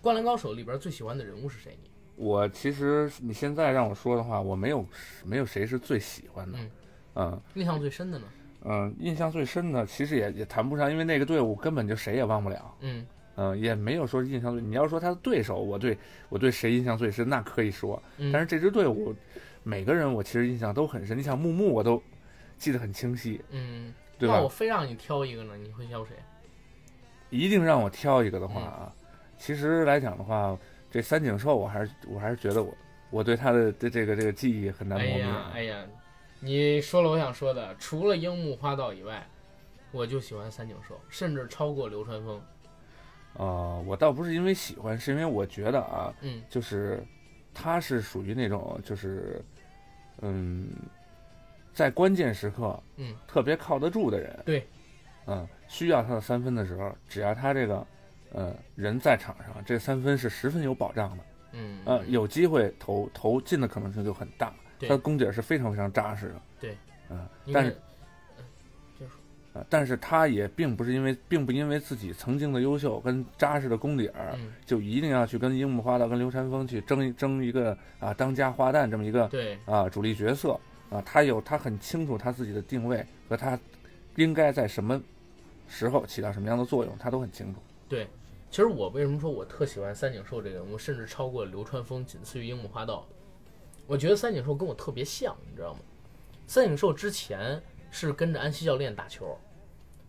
A: 《灌篮高手》里边最喜欢的人物是谁？你
B: 我其实你现在让我说的话，我没有没有谁是最喜欢的，
A: 嗯
B: 嗯
A: 印象最深的呢？
B: 嗯，印象最深的其实也也谈不上，因为那个队伍根本就谁也忘不了，
A: 嗯
B: 嗯，也没有说印象最。你要说他的对手，我对我对谁印象最深，那可以说，
A: 嗯，
B: 但是这支队伍每个人我其实印象都很深。你想木木我都记得很清晰，
A: 嗯，
B: 对吧？
A: 那我非让你挑一个呢，你会挑谁？
B: 一定让我挑一个的
A: 嗯
B: 话啊，其实来讲的话，这三井寿我还是我还是觉得我我对他的这这个这个记忆很难磨灭。
A: 哎呀哎呀，你说了我想说的，除了樱木花道以外，我就喜欢三井寿，甚至超过流川枫。
B: 呃，我倒不是因为喜欢，是因为我觉得啊，
A: 嗯
B: 就是他是属于那种就是嗯，在关键时刻
A: 嗯，
B: 特别靠得住的人。
A: 对，
B: 嗯，需要他的三分的时候，只要他这个呃人在场上，这三分是十分有保障的。
A: 嗯
B: 呃，有机会投投进的可能性就很大。
A: 对
B: 他的功底是非常非常扎实的。
A: 对，
B: 嗯、但是呃，但是他也并不是因为，并不因为自己曾经的优秀跟扎实的功底儿，
A: 嗯，
B: 就一定要去跟樱木花道、跟流川枫去争争一个啊当家花旦这么一个
A: 对，
B: 啊主力角色啊。他有他很清楚他自己的定位和他应该在什么时候起到什么样的作用，他都很清楚。
A: 对其实我为什么说我特喜欢三井寿这个人物，甚至超过流川枫，仅次于樱木花道。我觉得三井寿跟我特别像，你知道吗？三井寿之前是跟着安西教练打球，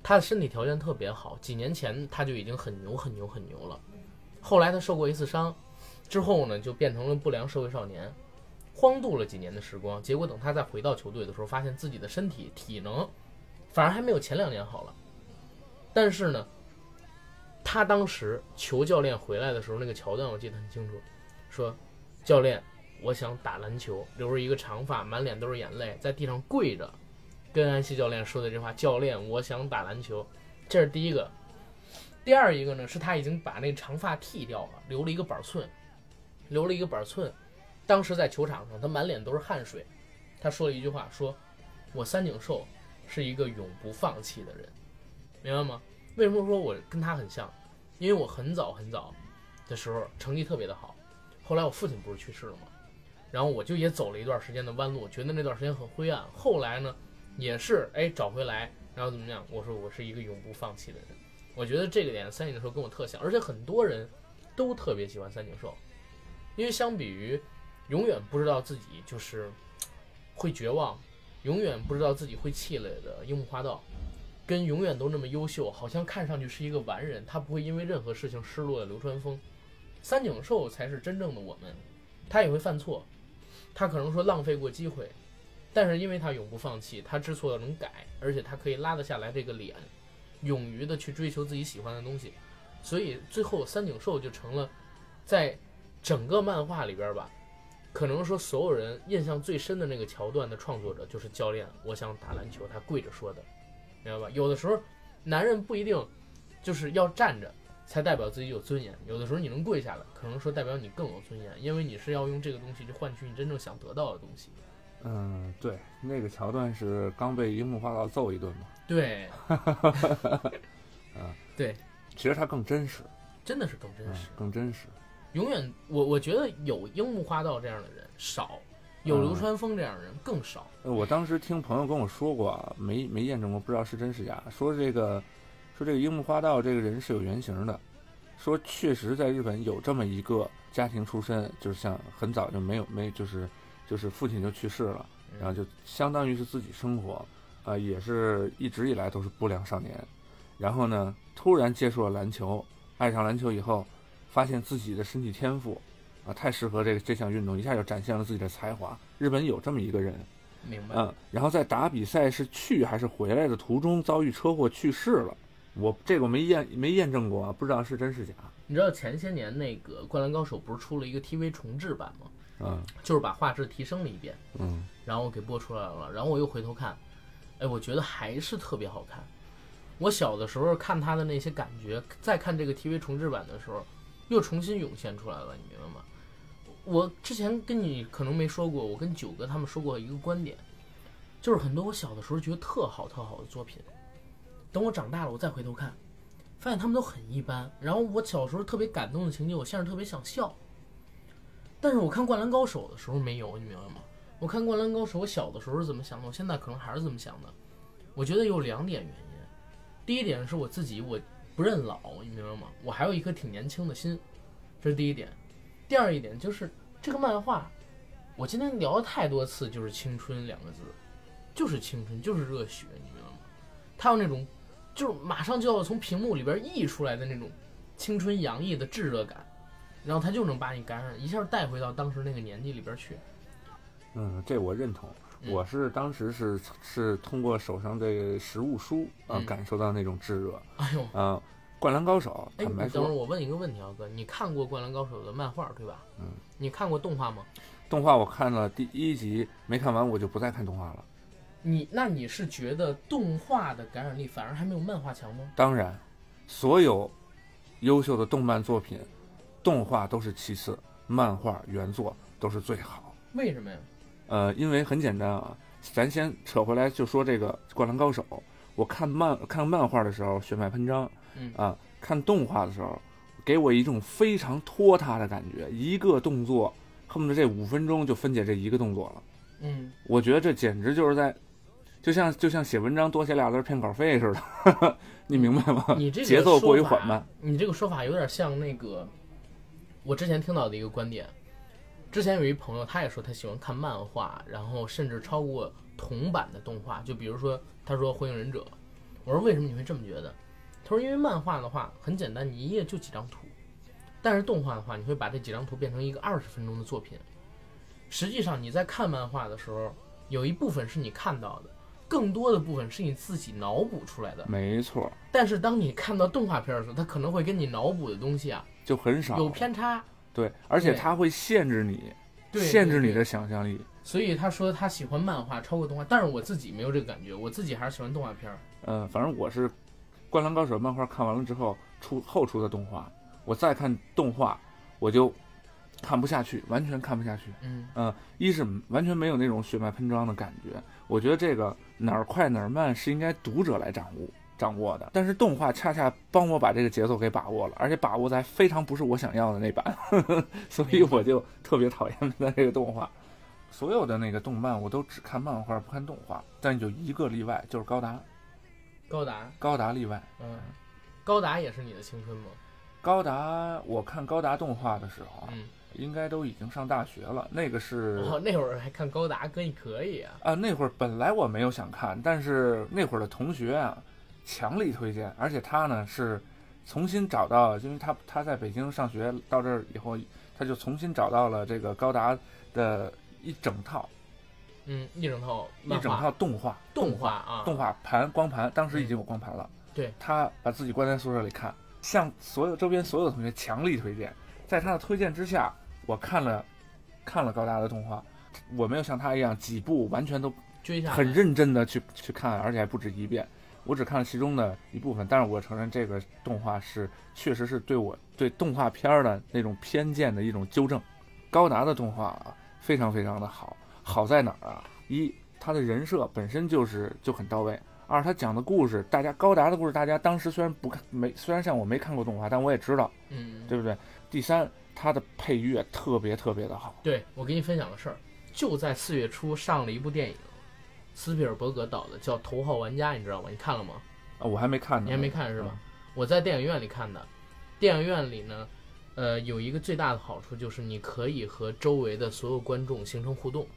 A: 他的身体条件特别好，几年前他就已经很牛很牛很牛了。后来他受过一次伤，之后呢就变成了不良社会少年，荒度了几年的时光。结果等他再回到球队的时候，发现自己的身体体能反而还没有前两年好了。但是呢，他当时求教练回来的时候，那个桥段我记得很清楚，说：“教练，我想打篮球。”留着一个长发，满脸都是眼泪，在地上跪着，跟安西教练说的这话：“教练，我想打篮球。”这是第一个。第二一个呢，是他已经把那长发剃掉了，留了一个板寸，留了一个板寸。当时在球场上，他满脸都是汗水。他说了一句话：“说，我三井寿是一个永不放弃的人。”明白吗？为什么说我跟他很像？因为我很早很早的时候成绩特别的好，后来我父亲不是去世了吗？然后我就也走了一段时间的弯路，觉得那段时间很灰暗。后来呢，也是哎找回来，然后怎么样？我说我是一个永不放弃的人。我觉得这个点三井寿跟我特像，而且很多人都特别喜欢三井寿，因为相比于永远不知道自己就是会绝望，永远不知道自己会气馁的樱木花道。跟永远都那么优秀，好像看上去是一个完人，他不会因为任何事情失落的流川枫，三井寿才是真正的我们，他也会犯错，他可能说浪费过机会，但是因为他永不放弃，他知错能改，而且他可以拉得下来这个脸，勇于的去追求自己喜欢的东西，所以最后三井寿就成了在整个漫画里边吧，可能说所有人印象最深的那个桥段的创作者就是教练，我想打篮球，他跪着说的。明白吧？有的时候，男人不一定就是要站着才代表自己有尊严，有的时候你能跪下来，可能说代表你更有尊严，因为你是要用这个东西去换取你真正想得到的东西。
B: 嗯，对，那个桥段是刚被樱木花道揍一顿嘛。
A: 对，对，
B: 其实他更真实，
A: 真的是更真
B: 嗯
A: 实。，
B: 更真实。
A: 永远，我我觉得有樱木花道这样的人少，有流川枫这样的人更少。
B: 呃我当时听朋友跟我说过啊，没没验证过，不知道是真是假。说这个，说这个樱木花道这个人是有原型的，说确实在日本有这么一个家庭出身，就是像很早就没有没就是就是父亲就去世了，然后就相当于是自己生活，啊、也是一直以来都是不良少年。然后呢，突然接触了篮球，爱上篮球以后，发现自己的身体天赋啊太适合这个这项运动，一下就展现了自己的才华。日本有这么一个人，
A: 明白？
B: 嗯，然后在打比赛是去还是回来的途中遭遇车祸去世了。我这个我没验没验证过啊，不知道是真是假。
A: 你知道前些年那个《灌篮高手》不是出了一个 TV 重制版吗？
B: 嗯
A: 就是把画质提升了一遍。
B: 嗯
A: 然后给播出来了，然后我又回头看，哎，我觉得还是特别好看。我小的时候看他的那些感觉，再看这个 TV 重制版的时候，又重新涌现出来了，你明白吗？我之前跟你可能没说过，我跟九哥他们说过一个观点，就是很多我小的时候觉得特好特好的作品，等我长大了，我再回头看，发现他们都很一般。然后我小时候特别感动的情节，我现在特别想笑。但是我看《灌篮高手》的时候没有，你明白吗？我看《灌篮高手》，我小的时候是怎么想的，我现在可能还是这么想的。我觉得有两点原因，第一点是我自己我不认老，你明白吗？我还有一颗挺年轻的心，这是第一点。第二一点就是这个漫画，我今天聊了太多次，就是青春两个字，就是青春，就是热血，你明白吗？它有那种，就是马上就要从屏幕里边溢出来的那种青春洋溢的炙热感，然后他就能把你感染，一下带回到当时那个年纪里边去。
B: 嗯，这我认同。
A: 嗯
B: 我是当时是是通过手上这个实物书啊、
A: 嗯
B: 感受到那种炙热。
A: 哎呦，
B: 啊，灌篮高手，
A: 哎，
B: 坦白
A: 你等会儿
B: 说，
A: 我问一个问题啊，哥，你看过《灌篮高手》的漫画对吧？
B: 嗯。
A: 你看过动画吗？
B: 动画我看了第一集没看完，我就不再看动画了。
A: 你那你是觉得动画的感染力反而还没有漫画强吗？
B: 当然，所有优秀的动漫作品，动画都是其次，漫画原作都是最好。
A: 为什么呀？
B: 呃，因为很简单啊，咱先扯回来就说这个《灌篮高手》，我看漫看漫画的时候血脉喷张，
A: 嗯
B: 啊，看动画的时候，给我一种非常拖沓的感觉，一个动作恨不得这五分钟就分解这一个动作了。
A: 嗯，
B: 我觉得这简直就是在，就像就像写文章多写俩字儿骗稿费似的，你明白吗？
A: 你这个
B: 节奏过于缓慢。
A: 你这个说法有点像那个我之前听到的一个观点。之前有一朋友，他也说他喜欢看漫画，然后甚至超过同版的动画。就比如说，他说《火影忍者》，我说为什么你会这么觉得？他说因为漫画的话很简单，你一页就几张图，但是动画的话，你会把这几张图变成一个二十分钟的作品。实际上你在看漫画的时候，有一部分是你看到的，更多的部分是你自己脑补出来的。
B: 没错，
A: 但是当你看到动画片的时候，它可能会跟你脑补的东西啊
B: 就很少
A: 有偏差。
B: 对，而且
A: 对
B: 它会限制你，限制你的想象力。
A: 所以他说他喜欢漫画超过动画，但是我自己没有这个感觉，我自己还是喜欢动画片儿。
B: 嗯、反正我是《灌篮高手》漫画看完了之后出后出的动画，我再看动画，我就看不下去，完全看不下去。
A: 嗯
B: 嗯，一是完全没有那种血脉喷张的感觉，我觉得这个哪儿快哪儿慢是应该读者来掌握掌握的，但是动画恰恰帮我把这个节奏给把握了，而且把握在非常不是我想要的那版，所以我就特别讨厌它这个动画。所有的那个动漫我都只看漫画不看动画，但有一个例外，就是高达，
A: 高达，
B: 高达例外。
A: 嗯，高达也是你的青春吗？
B: 高达，我看高达动画的时候啊，
A: 嗯，
B: 应该都已经上大学了，那个是
A: 哦，那会儿还看高达，哥你可以啊。
B: 啊，那会儿本来我没有想看，但是那会儿的同学啊，强力推荐，而且他呢是重新找到，因为他他在北京上学，到这儿以后，他就重新找到了这个高达的一整套
A: 嗯，一整套
B: 一整套动画。
A: 动画啊，
B: 动画盘光盘，当时已经有光盘了。
A: 对，
B: 他把自己关在宿舍里看，向所有周边所有同学强力推荐，在他的推荐之下，我看了看了高达的动画，我没有像他一样几部完全都
A: 追下
B: 很认真的去去看，而且还不止一遍。我只看了其中的一部分，但是我承认这个动画是确实是对我对动画片儿的那种偏见的一种纠正。高达的动画啊，非常非常的好，好在哪儿啊？一，他的人设本身就是就很到位；二，他讲的故事，大家高达的故事，大家当时虽然不看没，虽然像我没看过动画，但我也知道，
A: 嗯，
B: 对不对？第三，他的配乐特别特别的好。
A: 对，我给你分享个事儿，就在四月初上了一部电影，斯皮尔伯格导的，叫《头号玩家》，你知道吗？你看了吗？
B: 啊，我还没看呢。
A: 你还没看是吧？
B: 嗯
A: 我在电影院里看的。电影院里呢，呃，有一个最大的好处就是你可以和周围的所有观众形成互动。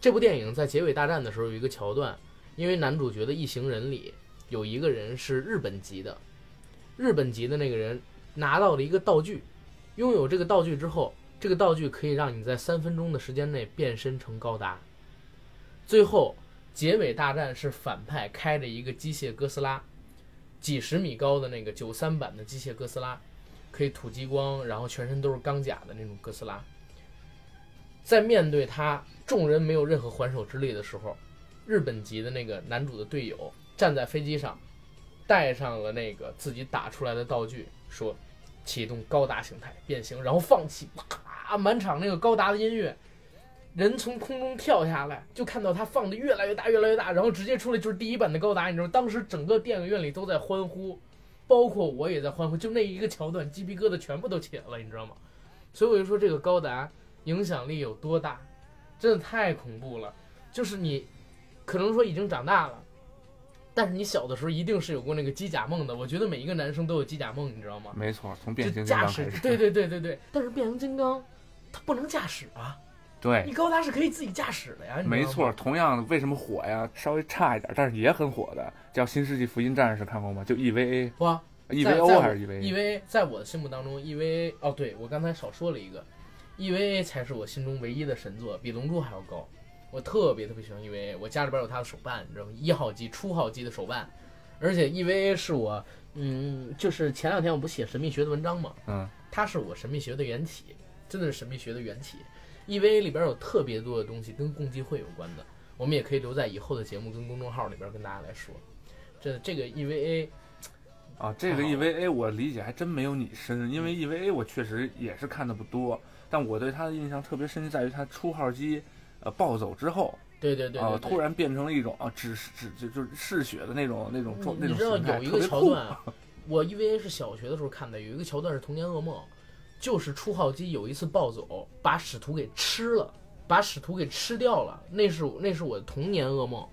A: 这部电影在结尾大战的时候有一个桥段，因为男主角的一行人里有一个人是日本籍的，日本籍的那个人拿到了一个道具，拥有这个道具之后，这个道具可以让你在三分钟的时间内变身成高达。最后结尾大战是反派开着一个机械哥斯拉，几十米高的那个九三版的机械哥斯拉，可以吐激光，然后全身都是钢甲的那种哥斯拉。在面对他众人没有任何还手之力的时候，日本籍的那个男主的队友站在飞机上，带上了那个自己打出来的道具，说启动高达形态变形，然后放弃，啪，满场那个高达的音乐。人从空中跳下来，就看到他放的越来越大，越来越大，然后直接出来就是第一版的高达，你知道，当时整个电影院里都在欢呼，包括我也在欢呼，就那一个桥段，鸡皮疙瘩全部都起来了，你知道吗？所以我就说这个高达影响力有多大，真的太恐怖了。就是你可能说已经长大了，但是你小的时候一定是有过那个机甲梦的。我觉得每一个男生都有机甲梦，你知道吗？
B: 没错，从变形金刚开始。，
A: 对对对对对。但是变形金刚它不能驾驶啊，
B: 对
A: 你高达是可以自己驾驶的呀，
B: 没错，。同样为什么火呀？稍微差一点，但是也很火的，叫《新世纪福音战士》，看过吗？就 EVA、
A: 哇
B: ，，EVO 还是
A: EVA？EVA 在我的心目当中，EVA 哦，对我刚才少说了一个，EVA 才是我心中唯一的神作，比《龙珠》还要高。我特别特别喜欢 EVA，我家里边有它的手办，你知道吗？一号机、初号机的手办，而且 EVA 是我，嗯，就是前两天我不写神秘学的文章嘛，
B: 嗯，
A: 它是我神秘学的缘起，真的是神秘学的缘起。EVA 里边有特别多的东西跟共济会有关的，我们也可以留在以后的节目跟公众号里边跟大家来说。这这个 EVA
B: 啊，这个 EVA 我理解还真没有你深，因为 EVA 我确实也是看的不多，但我对它的印象特别深，在于它初号机呃暴走之后
A: 对对对对
B: 啊，
A: 对。
B: 突然变成了一种啊只只就就是嗜血的那种那种状那种
A: 你你知道有一个桥段啊，我 EVA 是小学的时候看的，有一个桥段是童年噩梦，就是初号机有一次暴走，把使徒给吃了，把使徒给吃掉了，那是那是我的童年噩梦。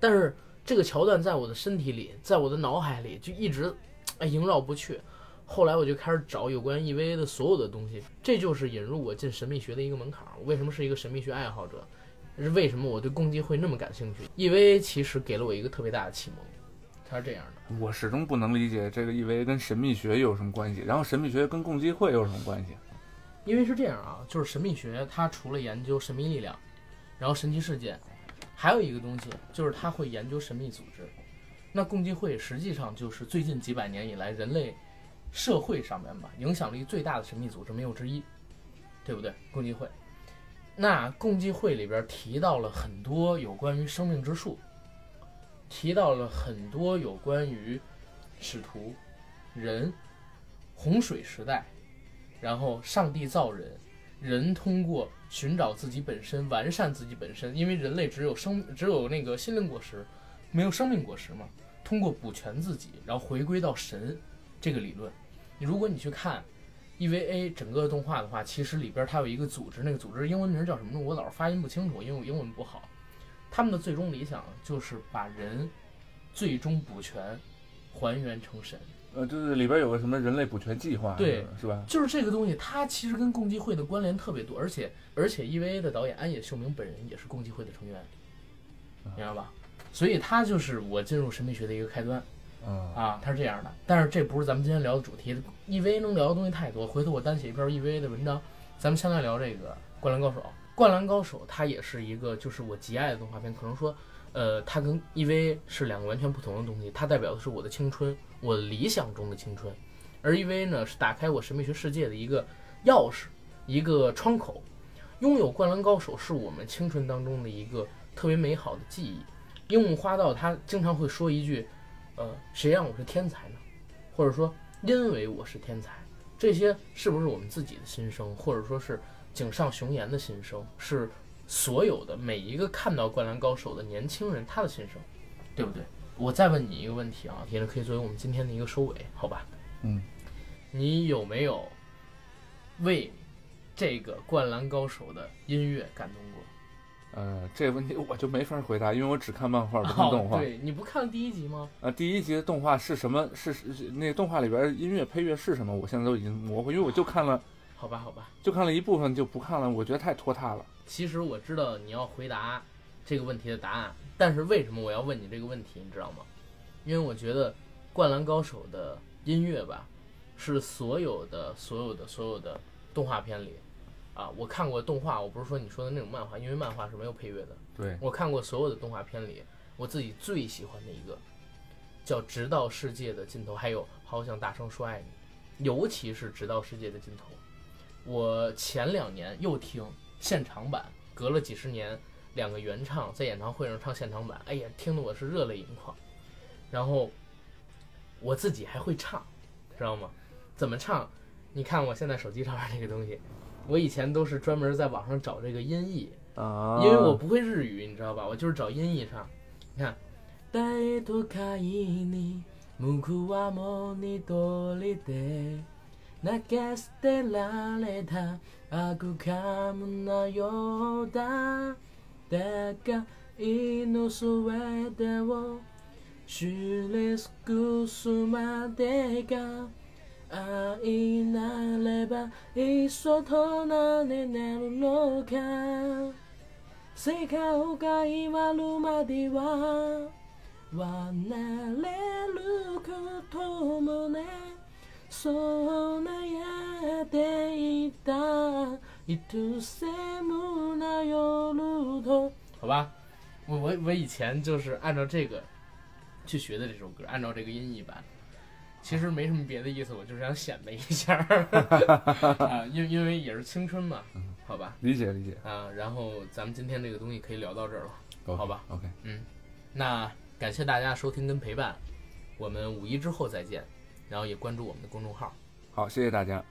A: 但是这个桥段在我的身体里，在我的脑海里就一直哎萦绕不去。后来我就开始找有关 EVA 的所有的东西，这就是引入我进神秘学的一个门槛。为什么是一个神秘学爱好者？是为什么我对共济会那么感兴趣？EVA 其实给了我一个特别大的启蒙，它是这样的。
B: 我始终不能理解这个 EVA 跟神秘学有什么关系，然后神秘学跟共济会有什么关系？
A: 因为是这样啊，就是神秘学它除了研究神秘力量，然后神奇事件，还有一个东西就是它会研究神秘组织。那共济会实际上就是最近几百年以来人类社会上面吧影响力最大的神秘组织没有之一，对不对？共济会。那共济会里边提到了很多有关于生命之树，提到了很多有关于使徒、人、洪水时代，然后上帝造人，人通过寻找自己本身，完善自己本身，因为人类只有生只有那个心灵果实，没有生命果实嘛。通过补全自己，然后回归到神这个理论。你如果你去看 EVA 整个动画的话，其实里边它有一个组织，那个组织英文名叫什么？我老是发音不清楚，因为我英文不好。他们的最终理想就是把人最终补全，还原成神。
B: 呃，就是里边有个什么人类补全计划，
A: 对，
B: 是吧？
A: 就是这个东西，它其实跟共济会的关联特别多，而且而且 EVA 的导演安野秀明本人也是共济会的成员，明白吧？所以他就是我进入神秘学的一个开端
B: 嗯，
A: 啊，他是这样的。但是这不是咱们今天聊的主题，EVA 能聊的东西太多，回头我单写一篇 EVA 的文章。咱们先来聊这个《灌篮高手》。《灌篮高手》它也是一个就是我极爱的动画片，可能说，呃，它跟 EVA 是两个完全不同的东西，它代表的是我的青春，我理想中的青春。而 EVA 呢，是打开我神秘学世界的一个钥匙，一个窗口。拥有《灌篮高手》是我们青春当中的一个特别美好的记忆。樱木花道他经常会说一句：“呃，谁让我是天才呢？”或者说“因为我是天才”，这些是不是我们自己的心声，或者说是井上雄彦的心声，是所有的每一个看到《灌篮高手》的年轻人他的心声，对不对？我再问你一个问题啊，也是可以作为我们今天的一个收尾，好吧？
B: 嗯，
A: 你有没有为这个《灌篮高手》的音乐感动过？
B: 呃，这个问题我就没法回答，因为我只看漫画不看动画。
A: 哦、对，你不看第一集吗？
B: 呃，第一集的动画是什么？是那个动画里边音乐配乐是什么？我现在都已经模糊，因为我就看了，
A: 好吧，好吧，
B: 就看了一部分就不看了，我觉得太拖沓了。
A: 其实我知道你要回答这个问题的答案，但是为什么我要问你这个问题？你知道吗？因为我觉得《灌篮高手》的音乐吧，是所有的、所有的、所有的动画片里。啊，我看过动画，我不是说你说的那种漫画，因为漫画是没有配乐的。
B: 对，
A: 我看过所有的动画片里，我自己最喜欢的一个叫《直到世界的尽头》，还有《好想大声说爱你》，尤其是《直到世界的尽头》。我前两年又听现场版，隔了几十年，两个原唱在演唱会上唱现场版，哎呀，听得我是热泪盈眶。然后我自己还会唱，知道吗？怎么唱？你看我现在手机上面这个东西。我以前都是专门在网上找这个音译
B: 啊，
A: 因为我不会日语，你知道吧？我就是找音译唱。你看，投げ捨てられた悪かむなようだだが命の全てを知り尽くすまでが愛なれば一緒となれなるのか。世界が言わるまでは離れることもね。そう悩んでいた愛せむな夜と好吧，我我我以前就是按照这个去学的这首歌，按照这个音译版。其实没什么别的意思，我就是想显摆一下啊，因因为也是青春嘛，好吧？
B: 理解理解
A: 啊。然后咱们今天这个东西可以聊到这儿
B: 了，
A: 好吧？
B: OK，
A: 嗯，那感谢大家收听跟陪伴，我们五一之后再见， 然后也关注我们的公众号。
B: 好，谢谢大家。